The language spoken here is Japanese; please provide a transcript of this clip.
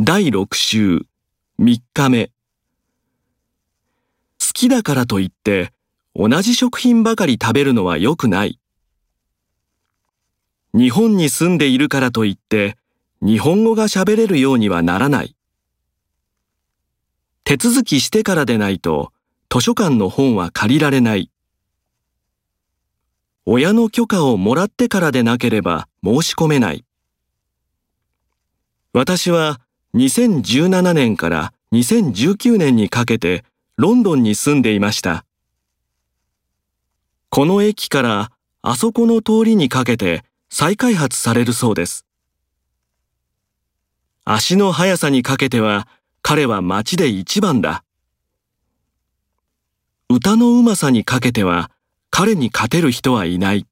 第6週3日目好きだからといって同じ食品ばかり食べるのは良くない。日本に住んでいるからといって日本語が喋れるようにはならない。手続きしてからでないと図書館の本は借りられない。親の許可をもらってからでなければ申し込めない。私は2017年から2019年にかけてロンドンに住んでいました。この駅からあそこの通りにかけて再開発されるそうです。足の速さにかけては彼は街で一番だ。歌のうまさにかけては彼に勝てる人はいない。